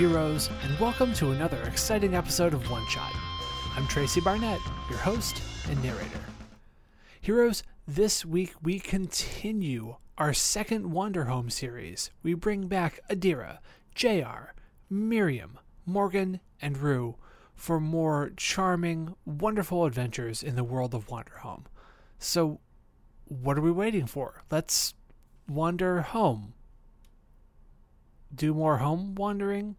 Heroes, and welcome to another exciting episode of One Shot. I'm Tracy Barnett, your host and narrator. Heroes, this week we continue our second Wanderhome series. We bring back Adira, JR, Miriam, Morgan, and Rue for more charming, wonderful adventures in the world of Wanderhome. So, what are we waiting for? Let's wander home. Do more home wandering?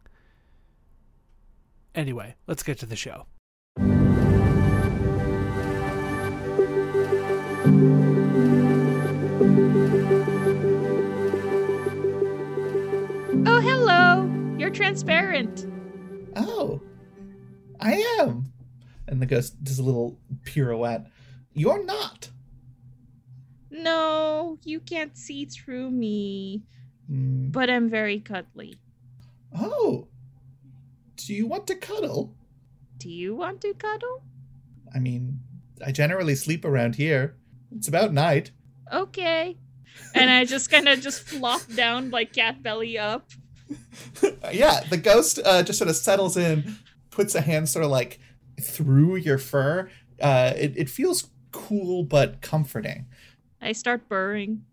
Anyway, let's get to the show. Oh, hello! You're transparent. Oh, I am. And the ghost does a little pirouette. You're not. No, you can't see through me, Mm. but I'm very cuddly. Oh. Do you want to cuddle? Do you want to cuddle? I mean, I generally sleep around here. It's about night. Okay. And I just kind of just flop down like cat belly up. yeah, the ghost uh, just sort of settles in, puts a hand sort of like through your fur. Uh, it, it feels cool but comforting. I start burring.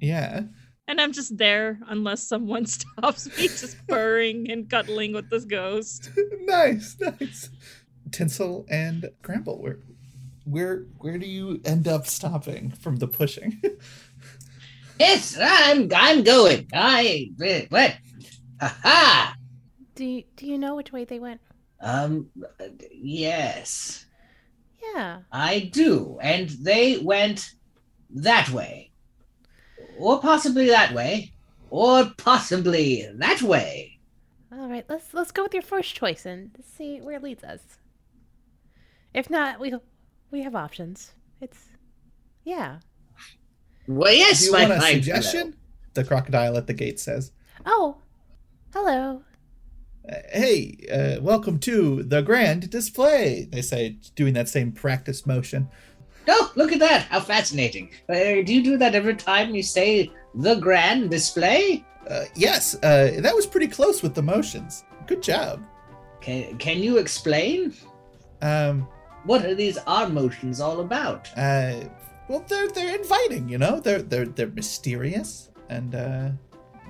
Yeah. And I'm just there unless someone stops me just purring and cuddling with this ghost. nice, nice. Tinsel and Grimble, where, where, where do you end up stopping from the pushing? Yes, I'm I'm going. I what? Ha Do you, do you know which way they went? Um yes. Yeah. I do. And they went that way. Or possibly that way. Or possibly that way. All right. Let's let's go with your first choice and see where it leads us. If not, we we have options. It's yeah. Well yes, do you my want a fine suggestion? The crocodile at the gate says. Oh, hello. Uh, hey, uh, welcome to the grand display. They say, doing that same practice motion. Oh, look at that! How fascinating! Uh, do you do that every time you say the grand display? Uh, yes, uh, that was pretty close with the motions. Good job. Can Can you explain? Um, What are these arm motions all about? uh, well, they're they're inviting, you know. They're they're they're mysterious, and uh,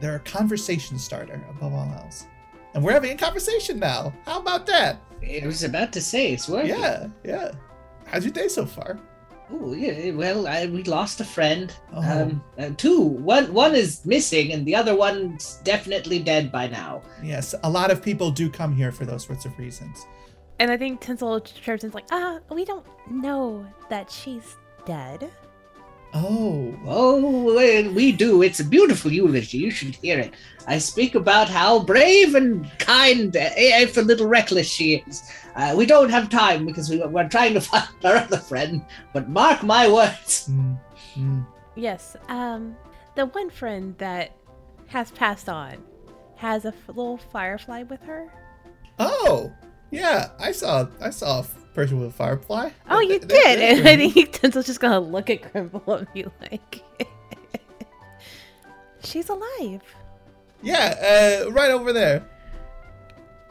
they're a conversation starter above all else. And we're having a conversation now. How about that? I was about to say it's working. Yeah, yeah. How's your day so far? Oh, yeah. Well, I, we lost a friend. Oh. Um, uh, two. One, one is missing, and the other one's definitely dead by now. Yes, a lot of people do come here for those sorts of reasons. And I think Tinsel chirps in's like, ah, we don't know that she's dead. Oh, Oh, we do. It's a beautiful eulogy. You should hear it. I speak about how brave and kind, if a little reckless she is. Uh, we don't have time because we, we're trying to find our other friend. But mark my words. mm, mm. Yes. Um, the one friend that has passed on has a little firefly with her. Oh, yeah. I saw I saw a person with a firefly. Oh, you they- did, they're and I think Tinsel's just gonna look at Grimble and be like, "She's alive." Yeah, uh, right over there.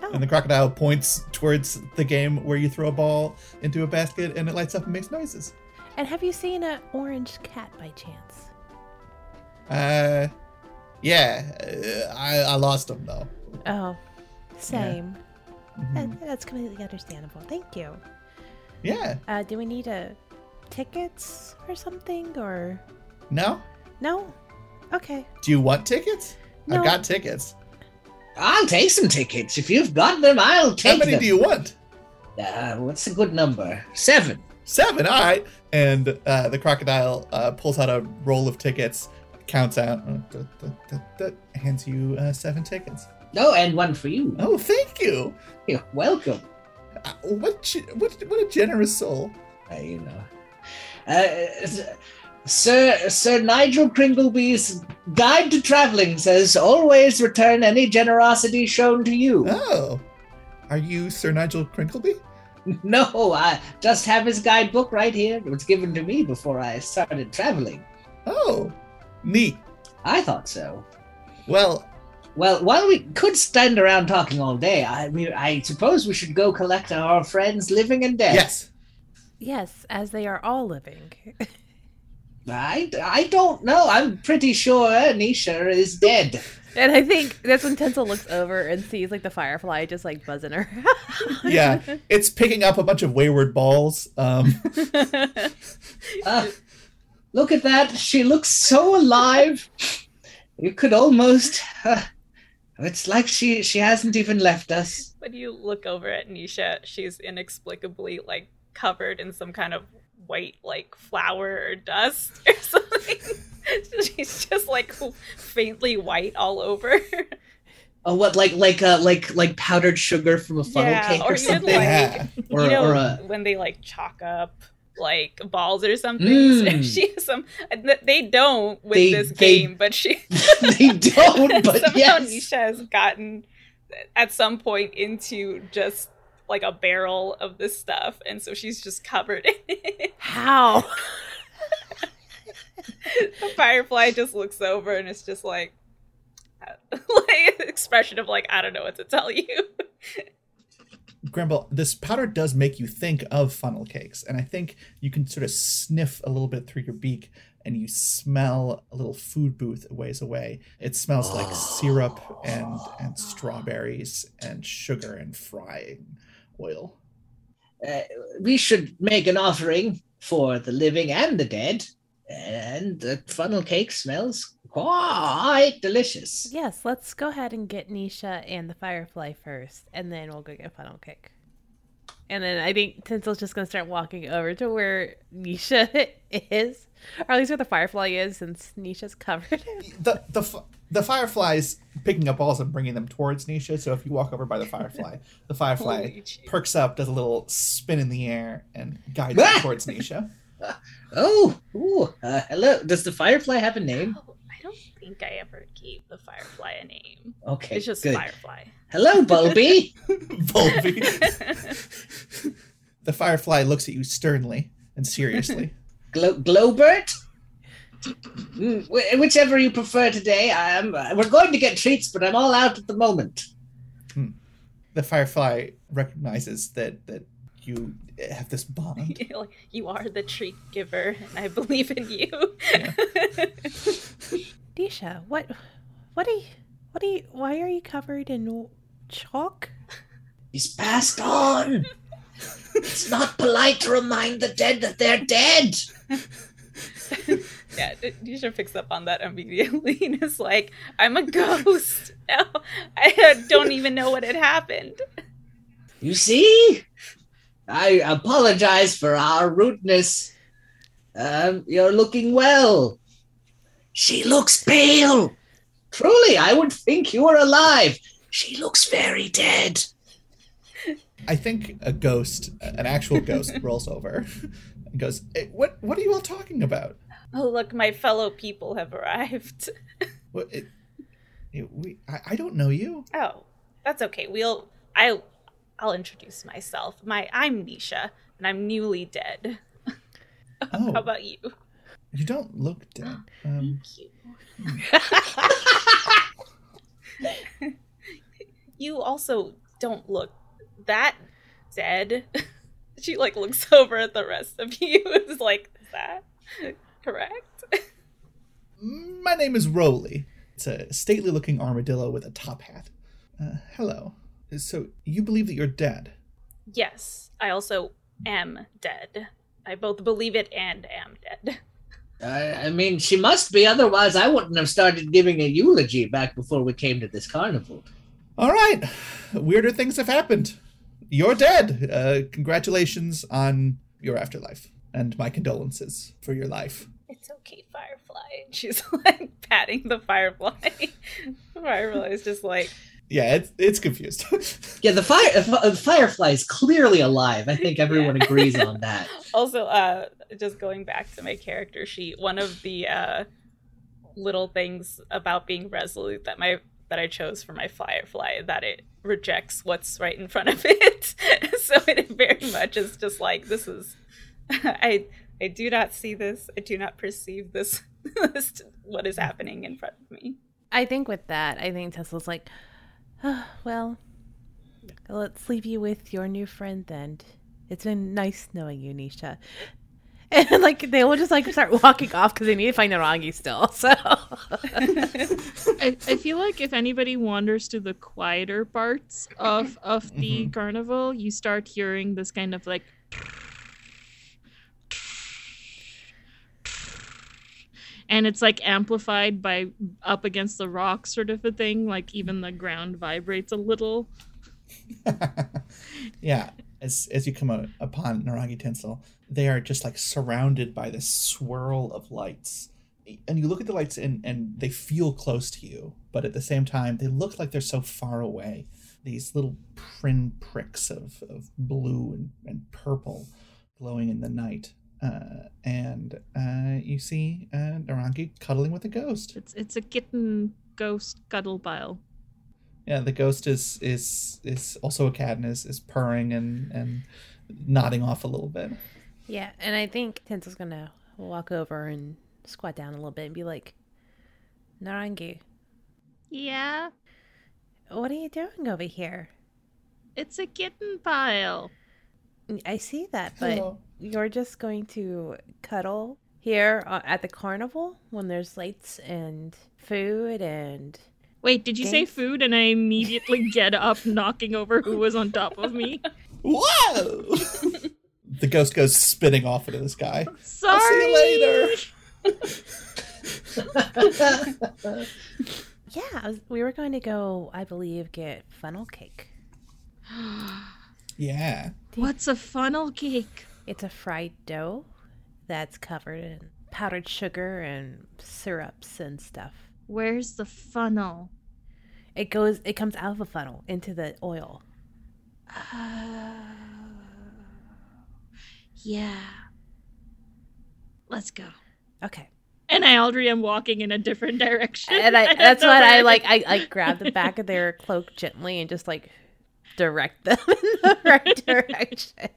Oh. And the crocodile points towards the game where you throw a ball into a basket and it lights up and makes noises. And have you seen an orange cat by chance? Uh, yeah, uh, I, I lost him though. Oh, same. Mhm. That- that's completely understandable. Thank you. Yeah, Uh, do we need a tickets or something or no? no? Okay. Do you want tickets? No. I've got tickets. I'll take some tickets. If you've got them, I'll take them. How many them. do you want? Uh, what's a good number? Seven. Seven, all right. And uh, the crocodile uh, pulls out a roll of tickets, counts out, uh, hands you uh, seven tickets. Oh, and one for you. Oh, thank you. You're welcome. What, what, what a generous soul. Uh, you know. Uh, Sir Sir Nigel Kringleby's Guide to Traveling says always return any generosity shown to you. Oh, are you Sir Nigel Crinkleby? No, I just have his guidebook right here. It was given to me before I started traveling. Oh, neat. I thought so. Well, Well, while we could stand around talking all day, I we, I suppose we should go collect our friends living and dead. yes. Yes, as they are all living. I, I don't know. I'm pretty sure Nisha is dead. and I think that's when Tinsel looks over and sees like the firefly just like buzzing her. Yeah, it's picking up a bunch of wayward balls. Um, Uh, look at that. She looks so alive. You could almost. Uh, it's like she she hasn't even left us. When you look over at Nisha, she's inexplicably like covered in some kind of white like flour or dust or something. she's just like faintly white all over. Oh, what like like uh like like powdered sugar from a funnel Yeah, cake or, or something? like- yeah. or you know or a when they like chalk up like balls or something. Mm. She has some. They don't with They- this they- game, but she they don't, but somehow yes. Nisha has gotten at some point into just like a barrel of this stuff, and so she's just covered in it. How? the firefly just looks over and it's just like like expression of like I don't know what to tell you. Grimble, this powder does make you think of funnel cakes, and I think you can sort of sniff a little bit through your beak, and you smell a little food booth a ways away. It smells like syrup and and strawberries and sugar and frying oil. Uh, we should make an offering for the living and the dead, and the funnel cake smells quite delicious. yes, let's go ahead and get Nisha and the firefly first, and then we'll go get a funnel cake. And then I think Tinsel's just gonna start walking over to where Nisha is, or at least where the firefly is, since Nisha's covered. The the f- the firefly's picking up balls and bringing them towards Nisha. So if you walk over by the firefly, the firefly Holy perks up, does a little spin in the air, and guides you towards Nisha. Oh, ooh, uh, hello. Does the firefly have a name? I think I ever gave the firefly a name. Okay, It's just good. firefly. Hello, Bulby. Bulby. the firefly looks at you sternly and seriously. Glo- Globert? Mm, wh- whichever you prefer today. I'm, uh, we're going to get treats, but I'm all out at the moment. the firefly recognizes that that you have this bond. You are the treat giver, and I believe in you. Nisha, what, what are you, what are you, why are you covered in chalk? He's passed on. it's not polite to remind the dead that they're dead. yeah, Nisha picks up on that immediately and is like, "I'm a ghost. No, I don't even know what had happened." You see? I apologize for our rudeness. Um, you're looking well. She looks pale. Truly, I would think you were alive. She looks very dead. I think a ghost, an actual ghost, rolls over and goes, "Eh, "What? What are you all talking about? Oh, look, my fellow people have arrived. What? It, it, we, I, I don't know you. Oh, that's okay. We'll I I'll introduce myself. My I'm Nisha, and I'm newly dead. Oh, How about you? You don't look dead. Um, you also don't look that dead. she like looks over at the rest of you. Is like, is that correct? my name is Roly. It's a stately-looking armadillo with a top hat. Uh, hello. So you believe that you're dead? yes, I also am dead. I both believe it and am dead. I, I mean, she must be, otherwise, I wouldn't have started giving a eulogy back before we came to this carnival. All right. Weirder things have happened. you're dead. Uh, congratulations on your afterlife, and my condolences for your life. It's okay, Firefly. And she's like patting the Firefly. Firefly is just like, Yeah, it's it's confused. Yeah, the fire uh, Firefly is clearly alive. I think everyone agrees on that. also uh just going back to my character sheet one of the uh little things about being resolute that my that i chose for my firefly that it rejects what's right in front of it so it very much is just like this is i i do not see this i do not perceive this, this what is happening in front of me I think with that, I think Tesla's like, well, let's leave you with your new friend then. It's been nice knowing you, Nisha. And like they will just like start walking off because they need to find Narangi still. So I, I feel like if anybody wanders to the quieter parts of of the mm-hmm. carnival, you start hearing this kind of like and it's like amplified by up against the rock sort of a thing like even the ground vibrates a little yeah, as as you come o- upon Narangi Tinsel, they are just like surrounded by this swirl of lights. And you look at the lights and, and they feel close to you, but at the same time, they look like they're so far away. These little prin pricks of, of blue and, and purple glowing in the night. Uh, and uh, you see uh, Narangi cuddling with a ghost. it's it's a kitten ghost cuddle pile Yeah, the ghost is is is also a cat and is, is purring and, and nodding off a little bit. yeah, and I think Tinsel's gonna walk over and squat down a little bit and be like, Narangi, yeah what are you doing over here? it's a kitten pile I see that, but Hello. You're just going to cuddle here uh, at the carnival when there's lights and food and Wait, did you say food and I immediately get up knocking over who was on top of me? Whoa! the ghost goes spinning off into the sky. Sorry. I'll see you later. yeah, we were going to go, I believe, get funnel cake. Yeah. What's a funnel cake? It's a fried dough that's covered in powdered sugar and syrups and stuff. Where's the funnel? It goes, it comes out of a funnel into the oil. Oh, yeah. Let's go. Okay. And I already am walking in a different direction. And I, have that's no what I like. I like grab the back of their cloak gently and just like direct them in the right direction.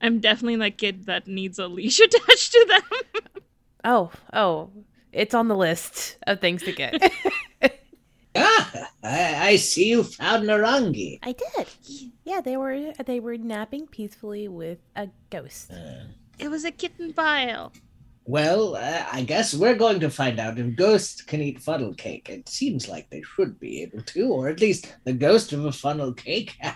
I'm definitely that kid that needs a leash attached to them. Oh, oh, it's on the list of things to get. Ah, I, I see you found Narangi. I did. Yeah, they were they were napping peacefully with a ghost. it was a kitten pile. Well, uh, I guess we're going to find out if ghosts can eat funnel cake. It seems like they should be able to, or at least the ghost of a funnel cake.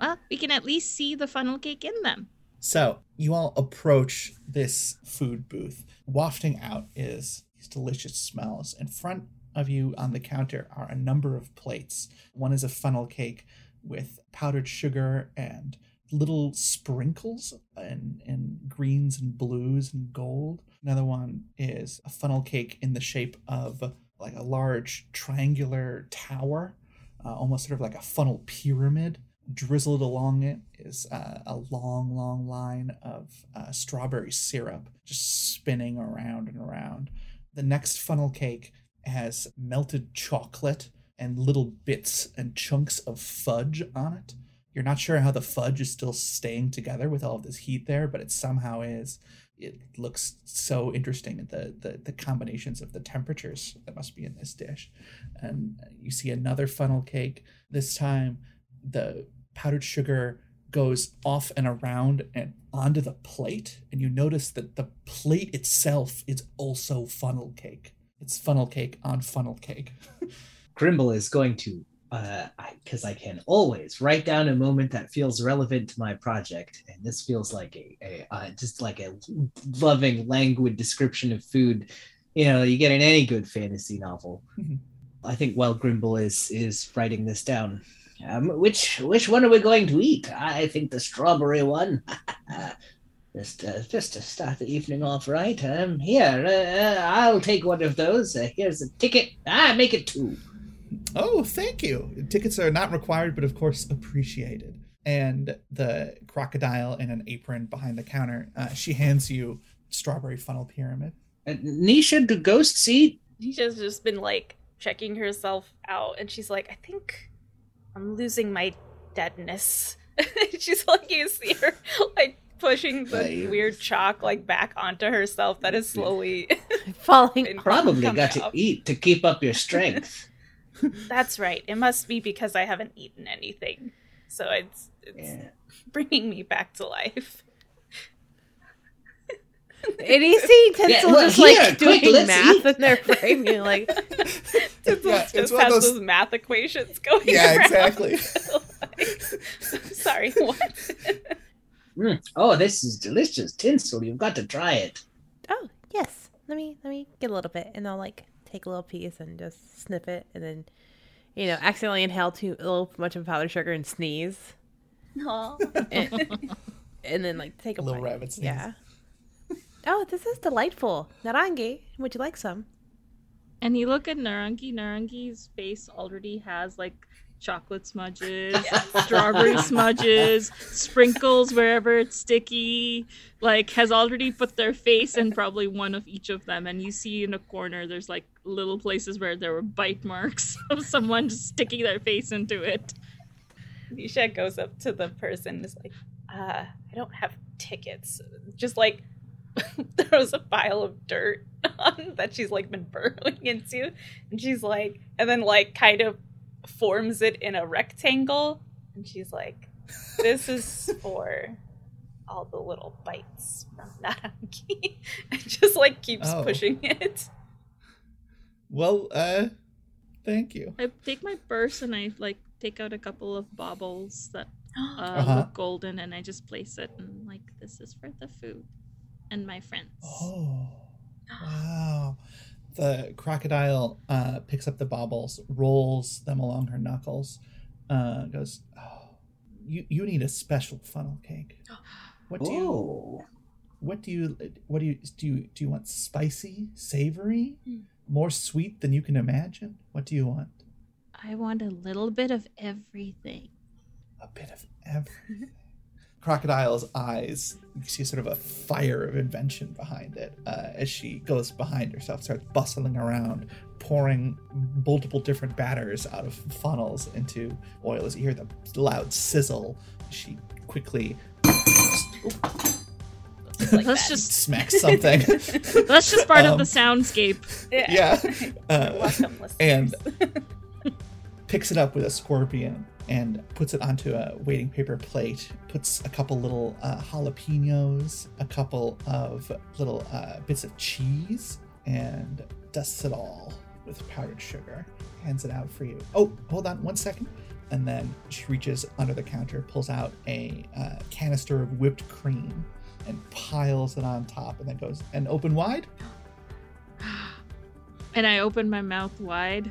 Well, we can at least see the funnel cake in them. So you all approach this food booth. Wafting out is these delicious smells. In front of you on the counter are a number of plates. One is a funnel cake with powdered sugar and little sprinkles and, and greens and blues and gold. Another one is a funnel cake in the shape of like a large triangular tower, uh, almost sort of like a funnel pyramid. Drizzled along it is uh, a long, long line of uh, strawberry syrup just spinning around and around. The next funnel cake has melted chocolate and little bits and chunks of fudge on it. You're not sure how the fudge is still staying together with all of this heat there, but it somehow is. It looks so interesting the, the, the combinations of the temperatures that must be in this dish. And you see another funnel cake. This time, the powdered sugar goes off and around and onto the plate, and you notice that the plate itself is also funnel cake. It's funnel cake on funnel cake. Grimble is going to, because I, can always write down a moment that feels relevant to my project, and this feels like a, a uh, just like a loving, languid description of food. You know, you get in any good fantasy novel. Mhm. I think while Grimble is is writing this down, Um, which which one are we going to eat? I think the strawberry one. just uh, just to start the evening off right. Um, here, uh, I'll take one of those. Uh, here's a ticket. Ah, make it two. Oh, thank you. Tickets are not required, but of course appreciated. And the crocodile in an apron behind the counter, uh, she hands you strawberry funnel pyramid. Uh, Nisha, do ghosts eat? Nisha's just been like checking herself out, and she's like, I think I'm losing my deadness. she's like, you see her like pushing the Right. weird chalk like back onto herself that is slowly Falling. Probably coming got to eat to keep up your strength. That's right. It must be because I haven't eaten anything. So it's it's yeah. bringing me back to life. And you see Tinsel well, just here, like doing quick, math eat. in their brain. You're like, Tinsel Yeah, just has those- those math equations going Yeah, around. exactly. Sorry, what? Mm. Oh, this is delicious. Tinsel, you've got to try it. oh yes, let me let me get a little bit, and I'll like take a little piece and just sniff it, and then you know accidentally inhale too a little much of powdered sugar and sneeze, Aw. and, and then like take a, A little bite. rabbit sneeze. Yeah. Oh, this is delightful. Narangi, would you like some? And you look at Narangi. Narangi's face already has like chocolate smudges, strawberry smudges, sprinkles wherever it's sticky. Like has already put their face in probably one of each of them. And you see in a corner there's like little places where there were bite marks of someone just sticking their face into it. Nisha goes up to the person and is like, uh, I don't have tickets. Just like throws a pile of dirt on that she's like been burrowing into. And she's like, and then like kind of forms it in a rectangle. And she's like, this is for all the little bites from Narangi. and just like keeps Oh. pushing it. Well, uh, thank you. I take my purse and I like take out a couple of baubles that uh, Uh-huh. look golden and I just place it and like this is for the food and my friends. Oh, wow. The crocodile uh, picks up the baubles, rolls them along her knuckles, uh, goes, oh, you, you need a special funnel cake. What do you Oh, what do you what do you do you do you want spicy, savory, Hmm. more sweet than you can imagine? What do you want? I want a little bit of everything. A bit of everything. Crocodile's eyes, you see sort of a fire of invention behind it uh, as she goes behind herself, starts bustling around, pouring multiple different batters out of funnels into oil. As you hear the loud sizzle, she quickly. Like let's that. just smacks something. that's just part of Um, the soundscape. yeah. Uh, and picks it up with a scorpion and puts it onto a waiting paper plate puts a couple little uh, jalapenos a couple of little uh, bits of cheese and dusts it all with powdered sugar hands it out for you. Oh hold on one second. And then she reaches under the counter pulls out a uh, canister of whipped cream and piles it on top and then goes and open wide? And I open my mouth wide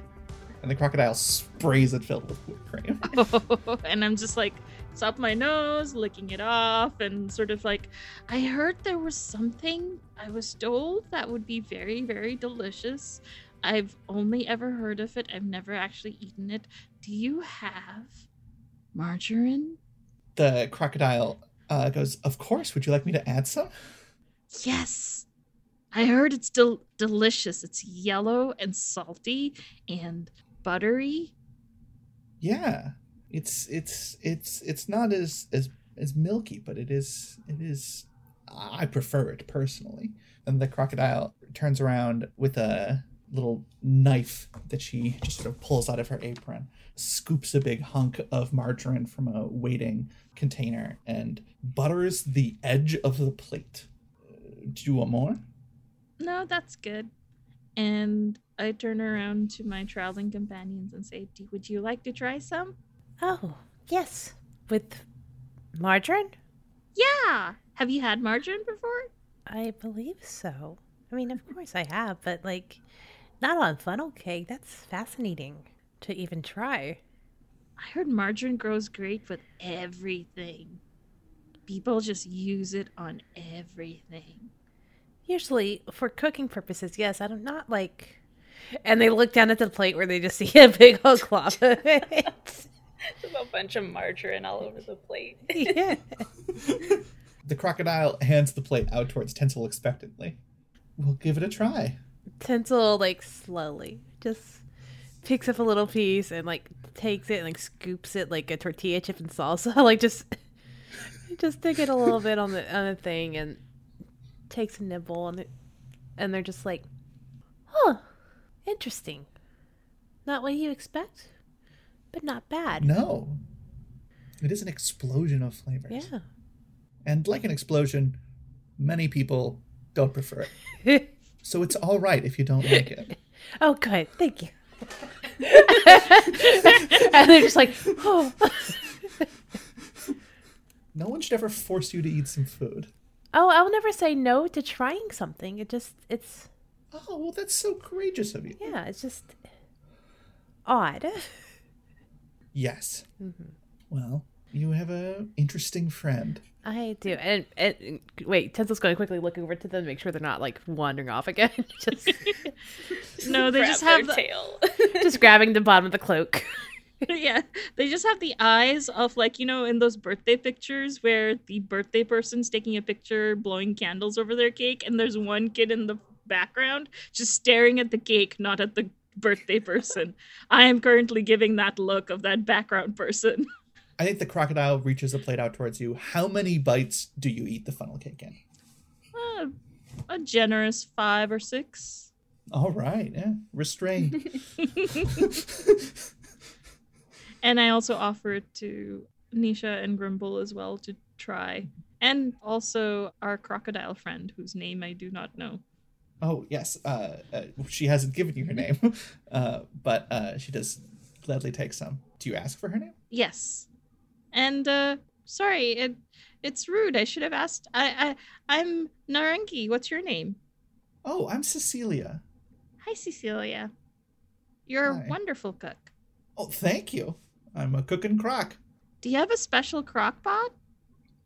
and the crocodile sprays it filled with whipped cream and I'm just like it's up my nose, licking it off, and sort of like I heard there was something I was told that would be very, very delicious. I've only ever heard of it. I've never actually eaten it. Do you have margarine? the crocodile uh, goes, Of course, would you like me to add some? Yes. I heard it's del- delicious. It's yellow and salty and buttery. Yeah. It's it's it's it's not as as as milky, but it is it is I prefer it personally. And the crocodile turns around with a little knife that she just sort of pulls out of her apron, scoops a big hunk of margarine from a waiting container, and butters the edge of the plate. Do you want more? No, that's good. And I turn around to my traveling companions and say, "Do- Would you like to try some? Oh, yes. With margarine? Yeah. Have you had margarine before? I believe so. I mean, of course I have, but like, not on funnel cake. That's fascinating to even try. I heard margarine grows great with everything. People just use it on everything. Usually for cooking purposes, yes. I don't not like. And they look down at the plate where they just see a big old glob of it. Just a bunch of margarine all over the plate. yeah. The crocodile hands the plate out towards Tinsel expectantly. We'll give it a try. Tinsel like slowly just picks up a little piece and like takes it and like scoops it like a tortilla chip and salsa. Like just just take it a little bit on the on the thing and takes a nibble and it and they're just like, huh, interesting. Not what you expect, but not bad. No. It is an explosion of flavors. Yeah. And like an explosion, many people don't prefer it. So it's all right if you don't like it. oh, good. Thank you. and they're just like, oh. No one should ever force you to eat some food. oh, I'll never say no to trying something. It just, it's, Oh, well, that's so courageous of you. yeah, it's just odd. Yes. Mm-hmm. Well, you have a interesting friend. I do. And, and wait, Tinsel's going to quickly look over to them, to make sure they're not like wandering off again. just, No, they just have the, tail. just grabbing the bottom of the cloak. yeah, they just have the eyes of like you know in those birthday pictures where the birthday person's taking a picture blowing candles over their cake and there's one kid in the background just staring at the cake, not at the birthday person. I am currently giving that look of that background person. I think the crocodile reaches a plate out towards you. How many bites do you eat the funnel cake in? Uh, a generous five or six. All right, yeah, restrained. And I also offer it to Nisha and Grimble as well to try. And also our crocodile friend, whose name I do not know. Oh yes, uh, uh, she hasn't given you her name, uh, but uh, she does gladly take some. Do you ask for her name? Yes. And uh sorry, it it's rude. I should have asked. I I I'm Narangi. What's your name? Oh, I'm Cecilia. Hi Cecilia. You're Hi. a wonderful cook. Oh, thank you. I'm a cook and crock. Do you have a special crock pot?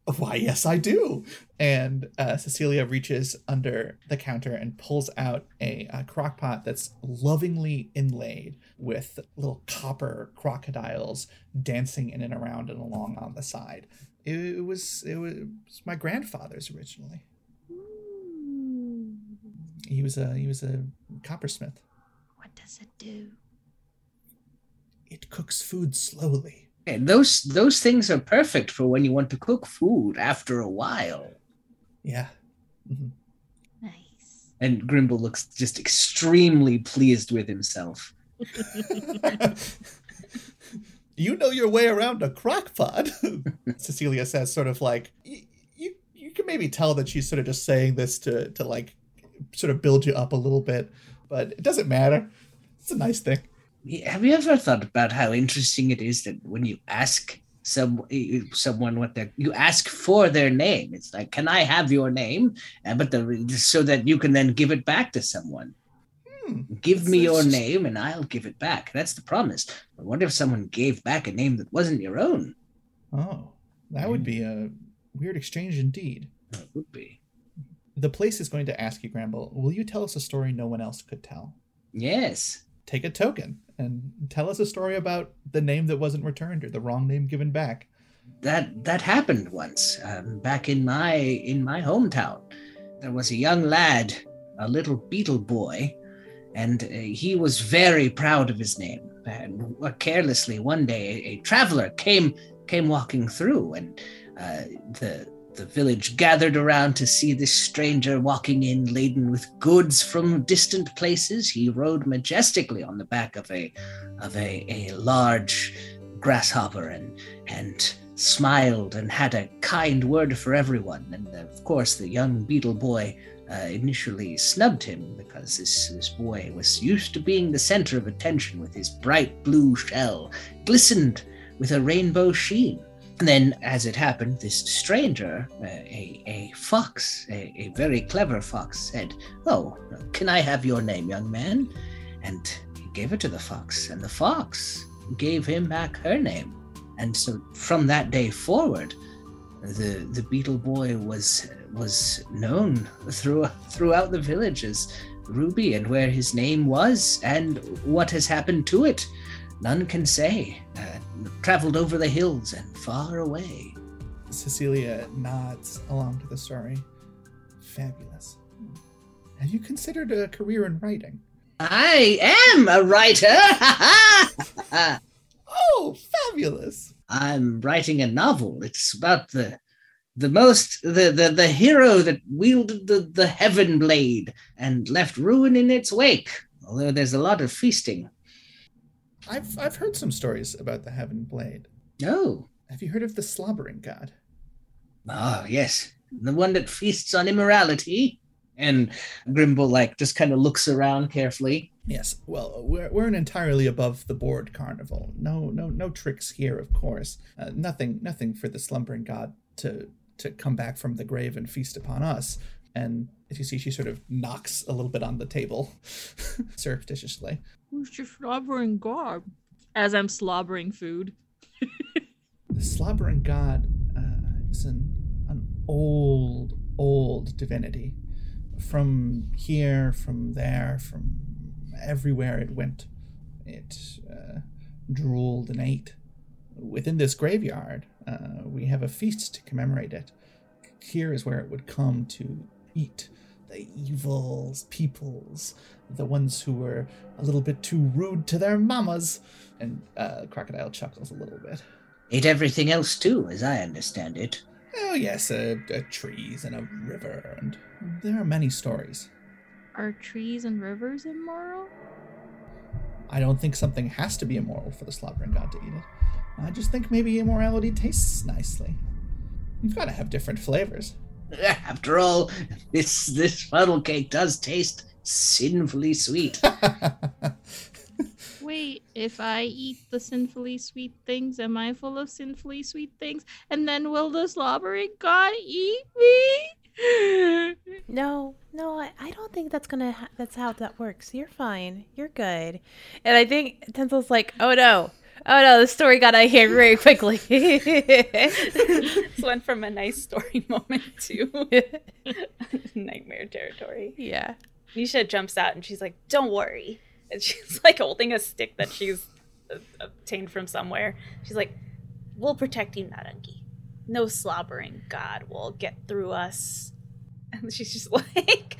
Why, yes, I do. And uh, Cecilia reaches under the counter and pulls out a, uh crock pot that's lovingly inlaid with little copper crocodiles dancing in and around and along on the side. It, it was it was my grandfather's originally. He was a he was a coppersmith. What does it do? It cooks food slowly. And those those things are perfect for when you want to cook food after a while. Yeah. Mhm. Nice. And Grimble looks just extremely pleased with himself. you know your way around a crock pot, Cecilia says, sort of like, y- you, you can maybe tell that she's sort of just saying this to, to like sort of build you up a little bit, but it doesn't matter. It's a nice thing. Have you ever thought about how interesting it is that when you ask some someone what their you ask for their name, it's like, "Can I have your name?" Uh, but the so that you can then give it back to someone. Hmm. Give me your just- name and I'll give it back. That's the promise. But what if someone gave back a name that wasn't your own? Oh, that would be a weird exchange indeed. It would be. The place is going to ask you, Grimble, will you tell us a story no one else could tell? Yes. Take a token and tell us a story about the name that wasn't returned or the wrong name given back. that that happened once um, back in my in my hometown there was a young lad a little beetle boy and uh, he was very proud of his name and uh, carelessly one day a, a traveler came came walking through and uh, the the village gathered around to see this stranger walking in laden with goods from distant places he rode majestically on the back of a of a, a large grasshopper and and smiled and had a kind word for everyone. And of course, the young beetle boy uh, initially snubbed him because this, this boy was used to being the center of attention with his bright blue shell, glistened with a rainbow sheen. And then, as it happened, this stranger, uh, a, a fox, a, a very clever fox, said, Oh, can I have your name, young man? And he gave it to the fox, and the fox gave him back her name. And so from that day forward, the the beetle boy was was known through, throughout the village as Ruby and where his name was and what has happened to it. None can say. Uh, traveled over the hills and far away. Cecilia nods along to the story. Fabulous. Have you considered a career in writing? I am a writer. oh, fabulous! I'm writing a novel. It's about the the most the the, the hero that wielded the, the heaven blade and left ruin in its wake. Although there's a lot of feasting. I've I've heard some stories about the heaven blade. Oh. Have you heard of the slobbering god? Oh yes. The one that feasts on immorality. And Grimble like just kind of looks around carefully. Yes, well, we're, we're an entirely above the board carnival. No, no, no tricks here, of course. Uh, nothing, nothing for the slumbering god to to come back from the grave and feast upon us. And as you see, she sort of knocks a little bit on the table, surreptitiously. Who's your slobbering god? As I'm slobbering food. the slobbering god uh, is an, an old, old divinity. From here, from there, from everywhere it went, it uh, drooled and ate. Within this graveyard, uh, we have a feast to commemorate it. Here is where it would come to eat the evils peoples, the ones who were a little bit too rude to their mamas. And uh, Crocodile chuckles a little bit. Ate everything else too, as I understand it. Oh, yes, uh, uh, trees and a river, and there are many stories. Are trees and rivers immoral? I don't think something has to be immoral for the slobbering god to eat it. I just think maybe immorality tastes nicely. You've got to have different flavors. After all, this this funnel cake does taste sinfully sweet. Wait, if I eat the sinfully sweet things, am I full of sinfully sweet things? And then will the slobbering god eat me? No, no, I, I don't think that's gonna. Ha- that's how that works. You're fine. You're good. And I think Tinsel's like, oh no, oh no, the story got out of hand very quickly. this went from a nice story moment to nightmare territory. yeah. Nisha jumps out and she's like, "Don't worry," and she's like holding a stick that she's obtained from somewhere. She's like, "We'll protect you, Narangi. No slobbering god will get through us." And she's just like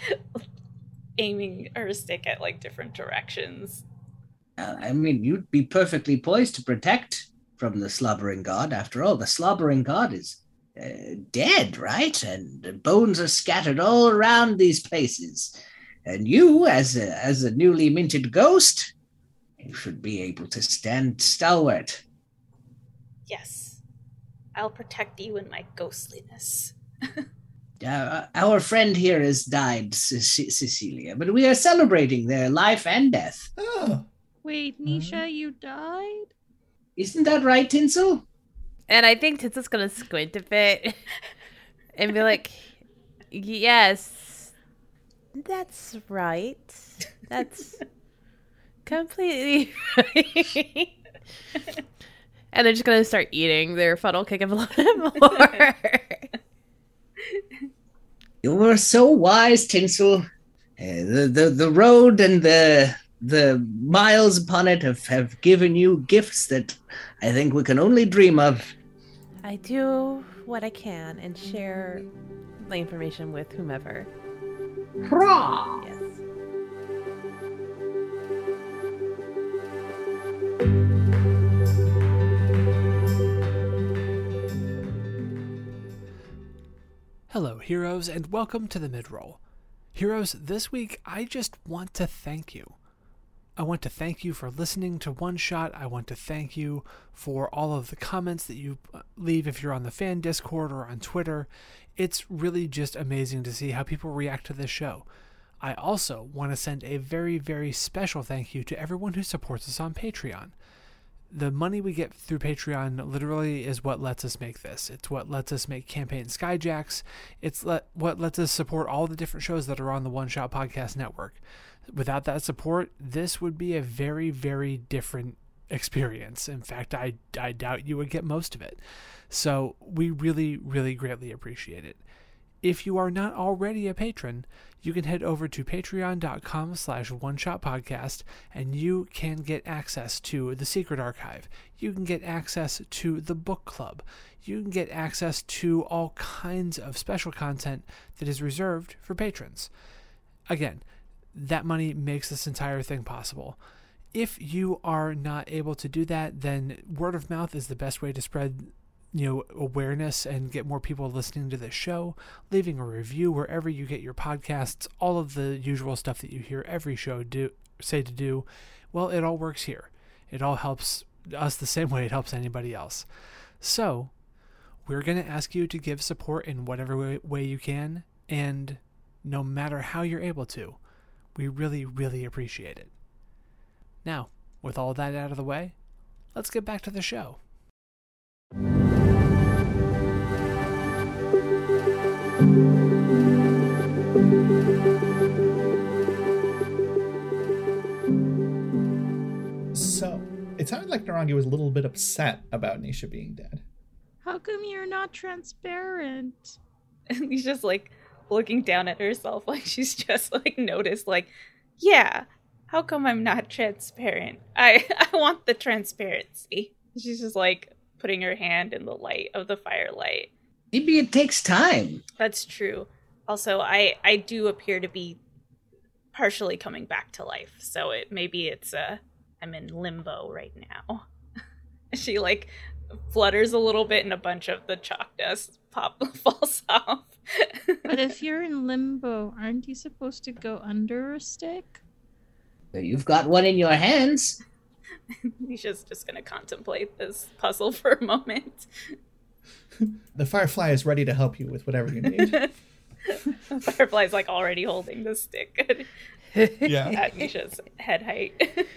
aiming her stick at like different directions. Uh, I mean, you'd be perfectly poised to protect from the slobbering god. After all, the slobbering god is uh, dead, right? And the bones are scattered all around these places. And you, as a, as a newly minted ghost, you should be able to stand stalwart. Yes, I'll protect you in my ghostliness. Uh, our friend here has died, C- Cecilia, but we are celebrating their life and death. Oh, Wait, Nisha, you died? Isn't that right, Tinsel? And I think Tinsel's gonna squint a bit and be like, "Yes, that's right. That's completely right." and they're just gonna start eating their funnel cake of a little bit more. You were so wise, Tinsel. Uh, the, the the road and the the miles upon it have, have given you gifts that I think we can only dream of. I do what I can and share the information with whomever. Hurrah! Yes. Hello, heroes, and welcome to the midroll. Heroes, this week I just want to thank you. I want to thank you for listening to One Shot. I want to thank you for all of the comments that you uh, leave if you're on the fan Discord or on Twitter. It's really just amazing to see how people react to this show. I also want to send a very, very special thank you to everyone who supports us on Patreon the money we get through Patreon literally is what lets us make this. It's what lets us make Campaign Skyjacks. It's what lets us support all the different shows that are on the One Shot Podcast Network. Without that support, this would be a very, very different experience. In fact, I, I doubt you would get most of it. So we really, really greatly appreciate it. If you are not already a patron, you can head over to patreon.com slash one shot podcast and you can get access to the secret archive. You can get access to the book club. You can get access to all kinds of special content that is reserved for patrons. Again, that money makes this entire thing possible. If you are not able to do that, then word of mouth is the best way to spread you know awareness and get more people listening to the show leaving a review wherever you get your podcasts all of the usual stuff that you hear every show do say to do. Well it all works here. It all helps us the same way it helps anybody else. So we're going to ask you to give support in whatever way, way you can and no matter how you're able to we really really appreciate it now with all that out of the way let's get back to the show So it sounded like Narangi was a little bit upset about Nisha being dead. How come you're not transparent? And he's just like looking down at herself, like she's just like noticed, like, yeah, how come I'm not transparent? I I want the transparency. She's just like putting her hand in the light of the firelight. Maybe it takes time. That's true. Also, I I do appear to be partially coming back to life, so it maybe it's uh I'm in limbo right now. she like flutters a little bit, and a bunch of the chalk dust pop falls off. But if you're in limbo, aren't you supposed to go under a stick? You've got one in your hands. Nisha's just gonna contemplate this puzzle for a moment. The firefly is ready to help you with whatever you need. Firefly's like already holding the stick yeah. at Nisha's head height.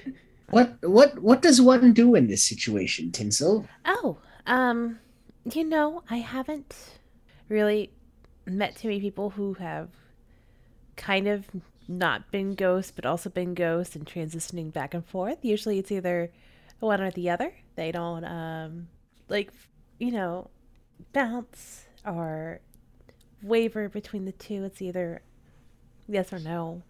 What what what does one do in this situation, Tinsel? Oh, um, you know, I haven't really met too many people who have kind of not been ghosts, but also been ghosts and transitioning back and forth. Usually it's either one or the other. They don't, um, like, you know, bounce or waver between the two. It's either yes or no.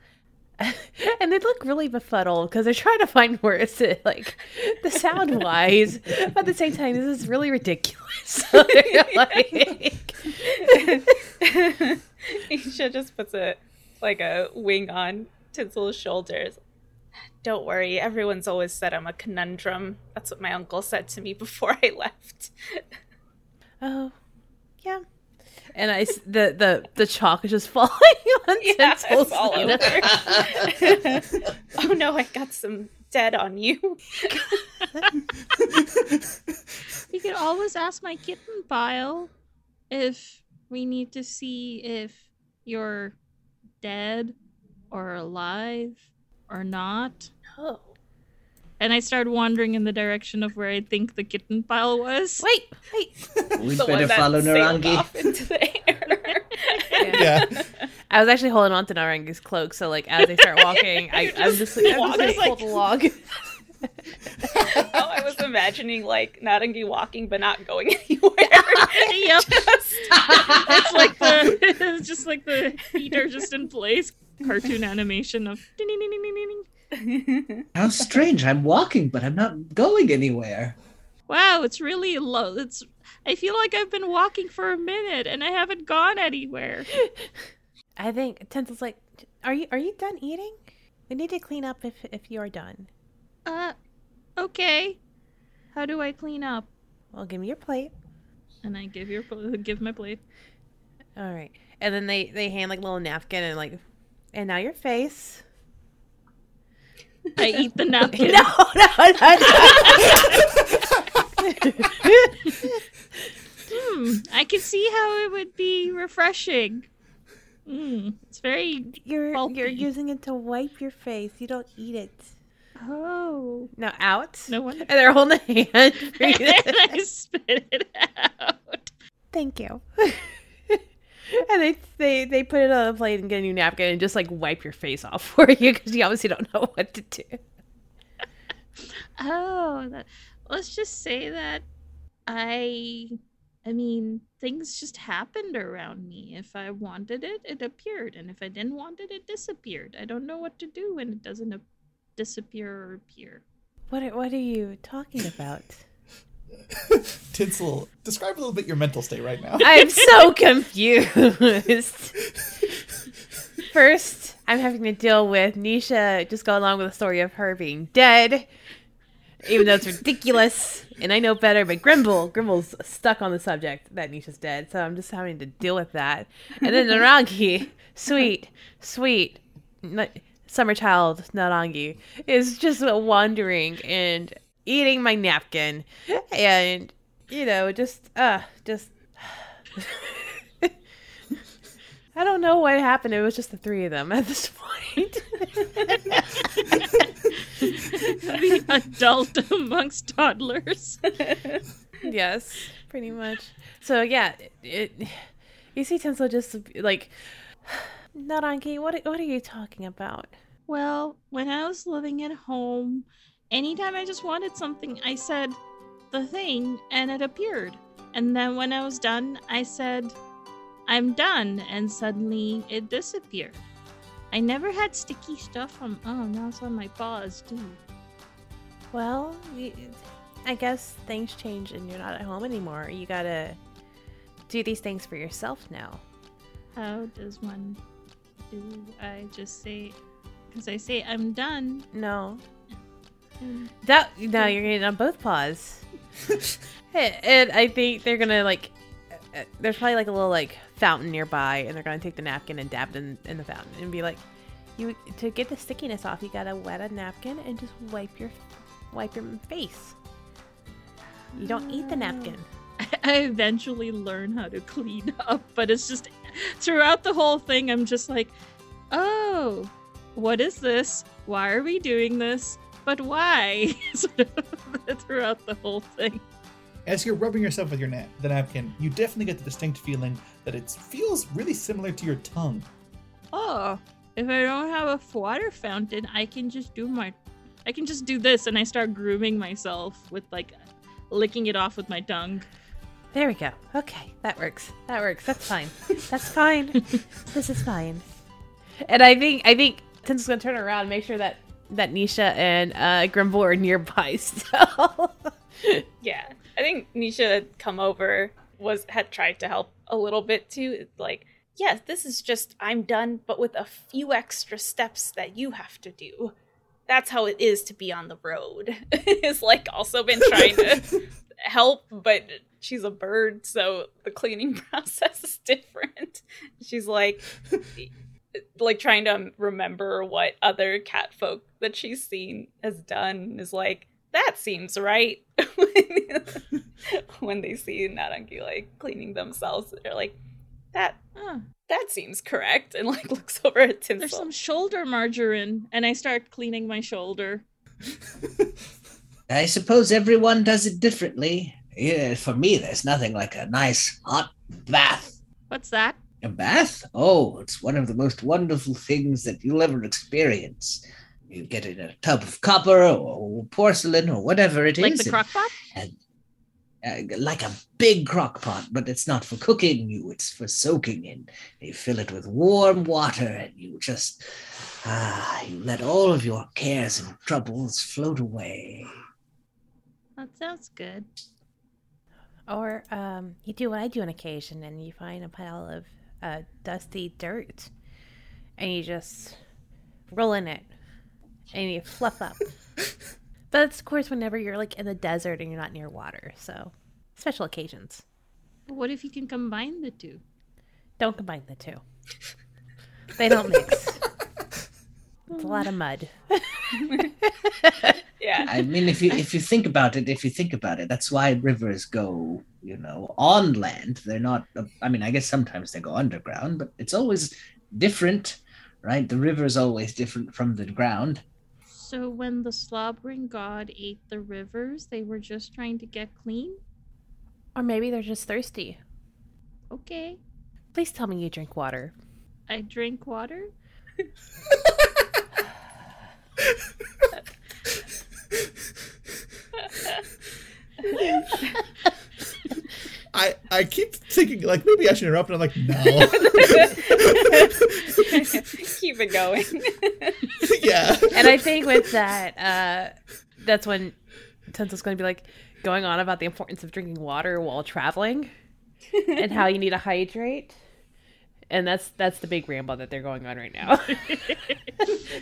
and they look really befuddled because they're trying to find words to like the sound wise, but at the same time, this is really ridiculous. Like, Nisha just puts a like a wing on Tinsel's shoulders. Don't worry, everyone's always said I'm a conundrum. That's what my uncle said to me before I left. oh, yeah. And I the the the chalk is just falling on Yeah, Tinsel's it's all over. oh no, I got some dead on you. You could always ask my kitten pile if we need to see if you're dead or alive or not. Oh. And I started wandering in the direction of where I think the kitten pile was. Wait, wait. We The better follow Narangi. off into the air. Yeah. I was actually holding on to Narangi's cloak, so like as they start walking, I, You're I'm just, like, I'm just walking, gonna like- pull the log. oh, I was imagining like Narangi walking but not going anywhere. Yep. Just- it's like the it's just like the feet are just in place. Cartoon animation of. How strange! I'm walking, but I'm not going anywhere. Wow, it's really low. It's I feel like I've been walking for a minute and I haven't gone anywhere. I think Tinsel's like, are you are you done eating? We need to clean up if if you're done. Uh, okay. How do I clean up? Well, give me your plate. And I give your give my plate. All right, and then they they hand like a little napkin and like, and now your face. I eat the napkin. No, no, no, no. Hmm, I can see how it would be refreshing. Mm, it's very you're you're using it to wipe your face. You don't eat it. oh. no, out. No wonder. And they're holding a hand and I spit it out. Thank you. And they, they they put it on a plate and get a new napkin and just like wipe your face off for you because you obviously don't know what to do. Oh, that, let's just say that I I mean, things just happened around me. If I wanted it, it appeared, and if I didn't want it, it disappeared. I don't know what to do when it doesn't disappear or appear. What what are you talking about? Tinsel, describe a little bit your mental state right now. I'm so confused. First, I'm having to deal with Nisha just go along with the story of her being dead, even though it's ridiculous, and I know better. But Grimble, Grimble's stuck on the subject that Nisha's dead, so I'm just having to deal with that. And then Narangi, sweet, sweet, n- summer child Narangi is just wandering and eating my napkin, and you know, just uh, just. I don't know what happened. It was just the three of them at this point. the adult amongst toddlers. yes, pretty much. So yeah, it, it you see Tinsel just like Narangi, what what are you talking about? Well, when I was living at home, anytime I just wanted something, I said the thing and it appeared. And then when I was done, I said, I'm done, and suddenly it disappeared. I never had sticky stuff on. Oh, now it's on my paws too. Well, you, I guess things change and you're not at home anymore. You gotta do these things for yourself now. How does one do? I just say, because I say I'm done. No, that no, you're getting on both paws. and I think they're gonna like. uh, There's probably like a little like fountain nearby, and they're gonna take the napkin and dab it in, in the fountain and be like, "You to get the stickiness off, you gotta wet a napkin and just wipe your wipe your face. You don't eat the napkin. I eventually learn how to clean up, but it's just throughout the whole thing, I'm just like, oh, what is this? Why are we doing this? But why? throughout the whole thing. As you're rubbing yourself with your na- the napkin, you definitely get the distinct feeling that it feels really similar to your tongue. Oh, if I don't have a water fountain, I can just do my, I can just do this, and I start grooming myself with like licking it off with my tongue. There we go. Okay, that works. That works. That's fine. That's fine. this is fine. And I think I think Tinsel's gonna turn around and make sure that that Nisha and uh, Grimble are nearby still. Yeah, I think Nisha had come over was had tried to help a little bit too. Like, yes, this is just I'm done, but with a few extra steps that you have to do. That's how it is to be on the road. it's like also been trying to help, but she's a bird, so the cleaning process is different. She's like like trying to remember what other cat folk that she's seen has done is like that seems right when they see Narangi like cleaning themselves they're like that Huh. that seems correct and like looks over at Tinsel There's some shoulder margarine, and I start cleaning my shoulder. I suppose everyone does it differently. Yeah, for me, there's nothing like a nice hot bath. What's that? A bath? Oh, it's one of the most wonderful things that you'll ever experience. You get in a tub of copper or porcelain or whatever it is. like the and- crock pot? uh, like a big crock pot, but it's not for cooking you, it's for soaking in. You fill it with warm water and you just, ah, you let all of your cares and troubles float away. That sounds good. or um, you do what I do on occasion, and you find a pile of uh, dusty dirt, and you just roll in it, and you fluff up. but it's of course whenever you're like in the desert and you're not near water, so special occasions. What if you can combine the two? Don't combine the two. They don't mix. it's a lot of mud. yeah I mean, if you if you think about it, if you think about it, that's why rivers go, you know, on land. They're not. I mean, I guess sometimes they go underground, but it's always different, right? The river is always different from the ground. So when the slobbering god ate the rivers, they were just trying to get clean? Or maybe they're just thirsty. Okay. Please tell me you drink water. I drink water. I I keep thinking like maybe I should interrupt, and I'm like, no. Keep it going. yeah. and I think with that, uh, that's when Tinsel's going to be like going on about the importance of drinking water while traveling and how you need to hydrate. And that's that's the big ramble that they're going on right now.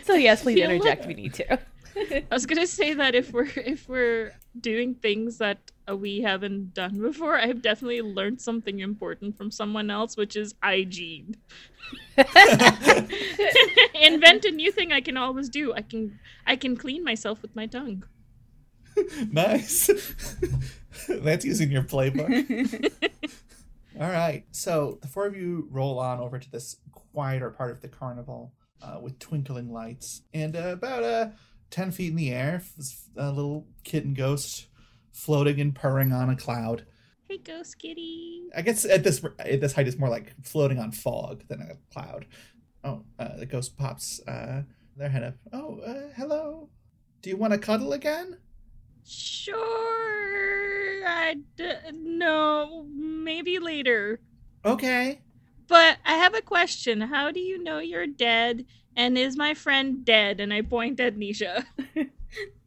so yes, please interject what? if you need to. I was gonna say that if we're if we're doing things that uh, we haven't done before, I've definitely learned something important from someone else, which is hygiene. Invent a new thing I can always do. I can I can clean myself with my tongue. nice. That's using your playbook. All right. So the four of you roll on over to this quieter part of the carnival uh, with twinkling lights. And uh, about uh, 10 feet in the air, a little kitten ghost floating and purring on a cloud. Hey, ghost kitty. I guess at this at this height, it's more like floating on fog than a cloud. Oh, uh, the ghost pops uh, their head up. Oh, uh, hello. Do you want to cuddle again? Sure. I d- no, maybe later. Okay. But I have a question. How do you know you're dead? And is my friend dead? And I point at Nisha.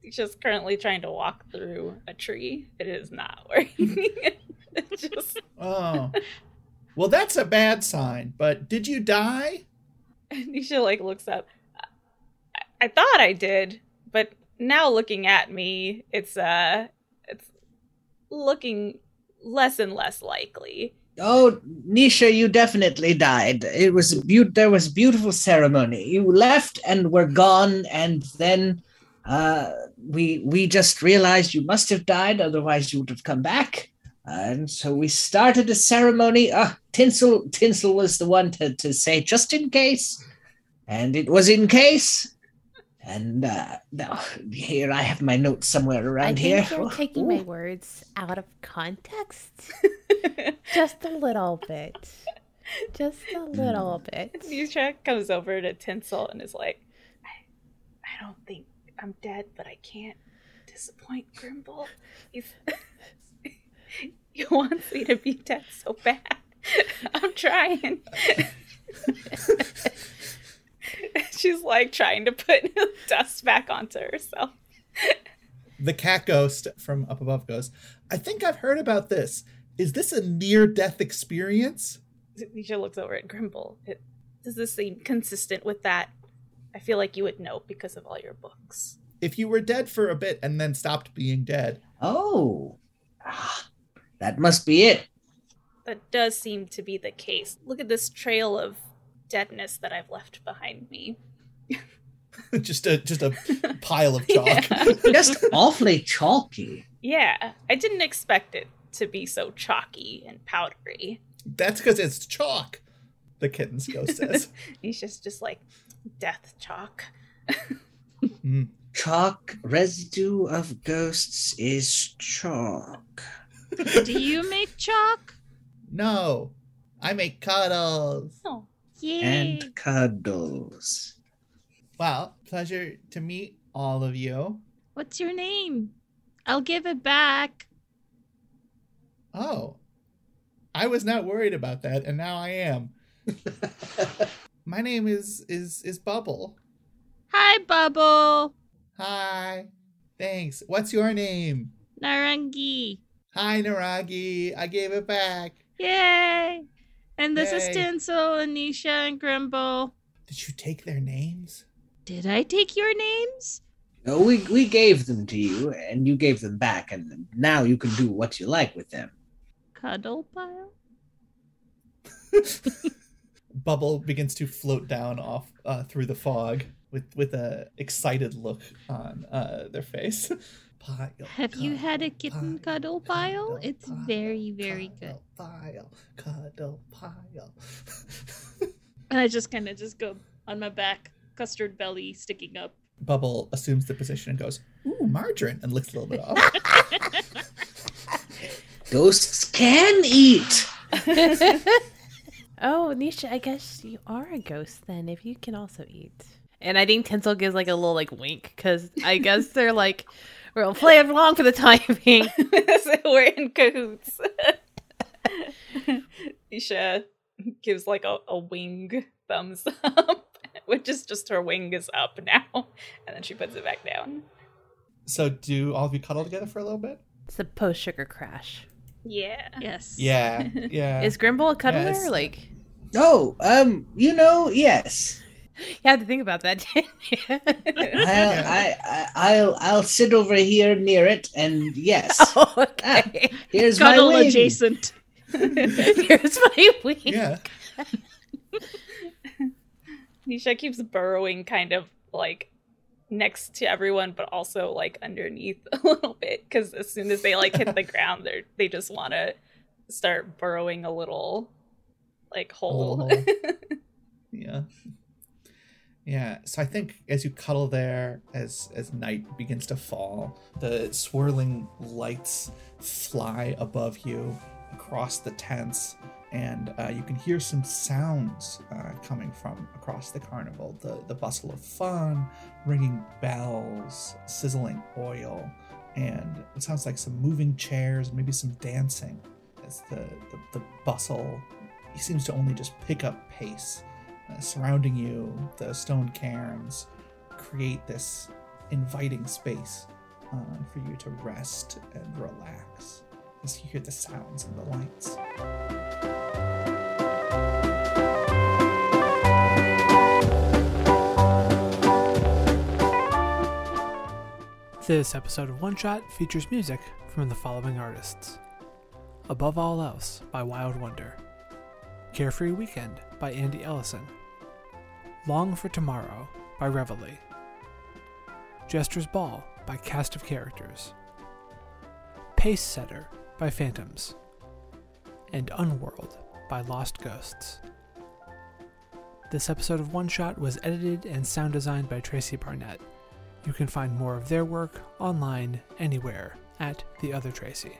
He's just currently trying to walk through a tree. It is not working. It's just Oh. Well, that's a bad sign. But did you die? Nisha like looks up. I, I thought I did, but now looking at me, it's uh it's looking less and less likely. Oh, Nisha, you definitely died. It was beau- there was beautiful ceremony. You left and were gone, and then uh, we we just realized you must have died, otherwise you would have come back. And so we started a ceremony. Ah, Tinsel Tinsel was the one to, to say just in case, and it was in case. And uh, now here I have my notes somewhere I around think here. you're taking my words out of context. Just a little bit. Just a little bit. Nisha comes over to Tinsel and is like, I, I don't think I'm dead, but I can't disappoint Grimble. He's he wants me to be dead so bad. I'm trying. She's like trying to put dust back onto herself. The cat ghost from up above goes, I think I've heard about this. Is this a near death experience? Nisha looks over at Grimble. It, does this seem consistent with that? I feel like you would know because of all your books. If you were dead for a bit and then stopped being dead, Oh, ah, that must be it. That does seem to be the case. Look at this trail of deadness that I've left behind me. just a just a pile of chalk. Yeah. Just awfully chalky. Yeah, I didn't expect it to be so chalky and powdery. That's because it's chalk. The kitten's ghost says. He's just just like death chalk. Mm. Chalk residue of ghosts is chalk. Do you make chalk? No, I make cuddles. Oh, Yay. And cuddles. Well, pleasure to meet all of you. What's your name? I'll give it back. Oh, I was not worried about that, and now I am. My name is is is Bubble. Hi, Bubble. Hi. Thanks. What's your name? Narangi. Hi, Narangi. I gave it back. Yay. And this is Yay. Tinsel, Anisha, and Grimble. Did you take their names? Did I take your names? No, we, we gave them to you, and you gave them back, and now you can do what you like with them. Cuddle pile? Bubble begins to float down off uh, through the fog with with a excited look on uh, their face. Pile, Have you had a cuddle, kitten cuddle pile? cuddle, It's pile, very, very good. Pile, cuddle pile. And I just kind of just go on my back, custard belly sticking up. Bubble assumes the position and goes, "Ooh, margarine," and licks a little bit off. Ghosts can eat. Oh, Nisha, I guess you are a ghost then, if you can also eat. And I think Tinsel gives like a little like wink because I guess they're like We'll play along for the time being. so we're in cahoots. Isha gives like a, a wing thumbs up, which is just her wing is up now, and then she puts it back down. So do all of you cuddle together for a little bit? It's the post sugar crash. Yeah. Yes. Yeah, yeah. Is Grimble a cuddler? it's- like, Oh, um, you know, yes. You had to think about that. I'll, I, I, I'll, I'll sit over here near it, and yes, oh, okay. Ah, here's Cuddle my wing. adjacent. Here's my wing. yeah. Nisha keeps burrowing kind of like next to everyone, but also like underneath a little bit because as soon as they like hit the ground, they are they just want to start burrowing a little like hole. hole. Yeah. Yeah. So I think as you cuddle there, as as night begins to fall, the swirling lights fly above you across the tents, and uh, you can hear some sounds uh, coming from across the carnival. The the bustle of fun, ringing bells, sizzling oil, and it sounds like some moving chairs, maybe some dancing. As the the, the bustle seems to only just pick up pace. Uh, surrounding you, the stone cairns create this inviting space uh, for you to rest and relax as you hear the sounds and the lights. This episode of One Shot features music from the following artists. Above All Else by Wild Wonder, Carefree Weekend by Andy Ellison, Long for Tomorrow by Reveille, Jester's Ball by Cast of Characters, Pace Setter by Phantoms, and Unworld by Lost Ghosts. This episode of One Shot was edited and sound designed by Tracy Barnett. You can find more of their work online anywhere at The Other Tracy.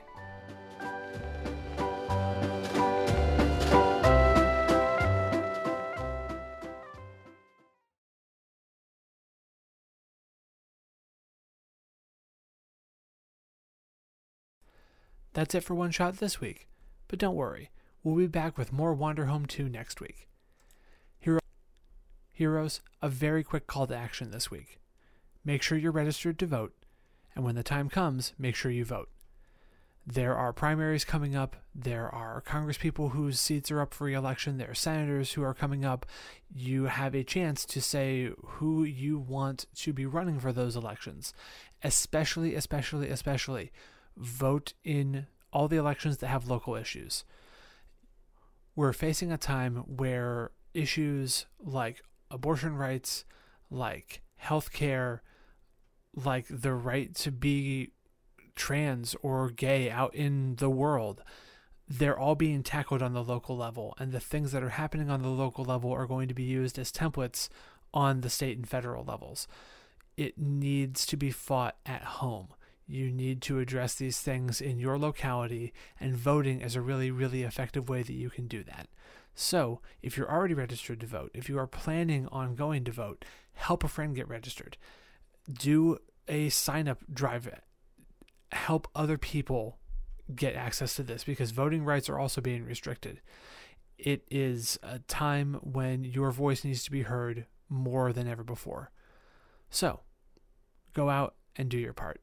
That's it for One Shot this week, but don't worry, we'll be back with more Wanderhome 2 next week. Hero- Heroes, a very quick call to action this week. Make sure you're registered to vote, and when the time comes, make sure you vote. There are primaries coming up. There are congresspeople whose seats are up for re-election. There are senators who are coming up. You have a chance to say who you want to be running for those elections. Especially, especially, especially, vote in all the elections that have local issues. We're facing a time where issues like abortion rights, like healthcare, like the right to be trans or gay out in the world, they're all being tackled on the local level. And the things that are happening on the local level are going to be used as templates on the state and federal levels. It needs to be fought at home. You need to address these things in your locality, and voting is a really, really effective way that you can do that. So, if you're already registered to vote, if you are planning on going to vote, help a friend get registered. Do a sign up drive. Help other people get access to this because voting rights are also being restricted. It is a time when your voice needs to be heard more than ever before. So, go out and do your part.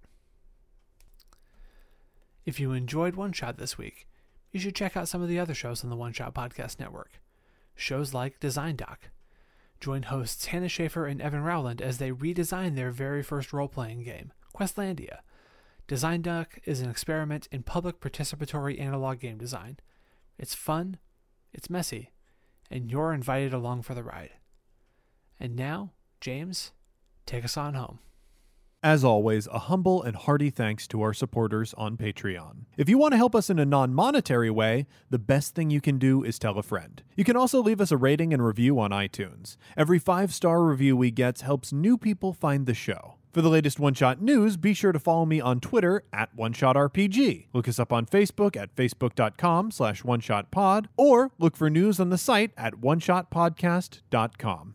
If you enjoyed One Shot this week, you should check out some of the other shows on the One Shot Podcast Network. Shows like Design Doc. Join hosts Hannah Shaffer and Evan Rowland as they redesign their very first role playing game, Questlandia. Design Doc is an experiment in public participatory analog game design. It's fun, it's messy, and you're invited along for the ride. And now, James, take us on home. As always, a humble and hearty thanks to our supporters on Patreon. If you want to help us in a non monetary way, the best thing you can do is tell a friend. You can also leave us a rating and review on iTunes. Every five star review we get helps new people find the show. For the latest One Shot news, be sure to follow me on Twitter at OneShotRPG. Look us up on Facebook at facebook.com slash OneShotPod, or look for news on the site at OneShotPodcast.com.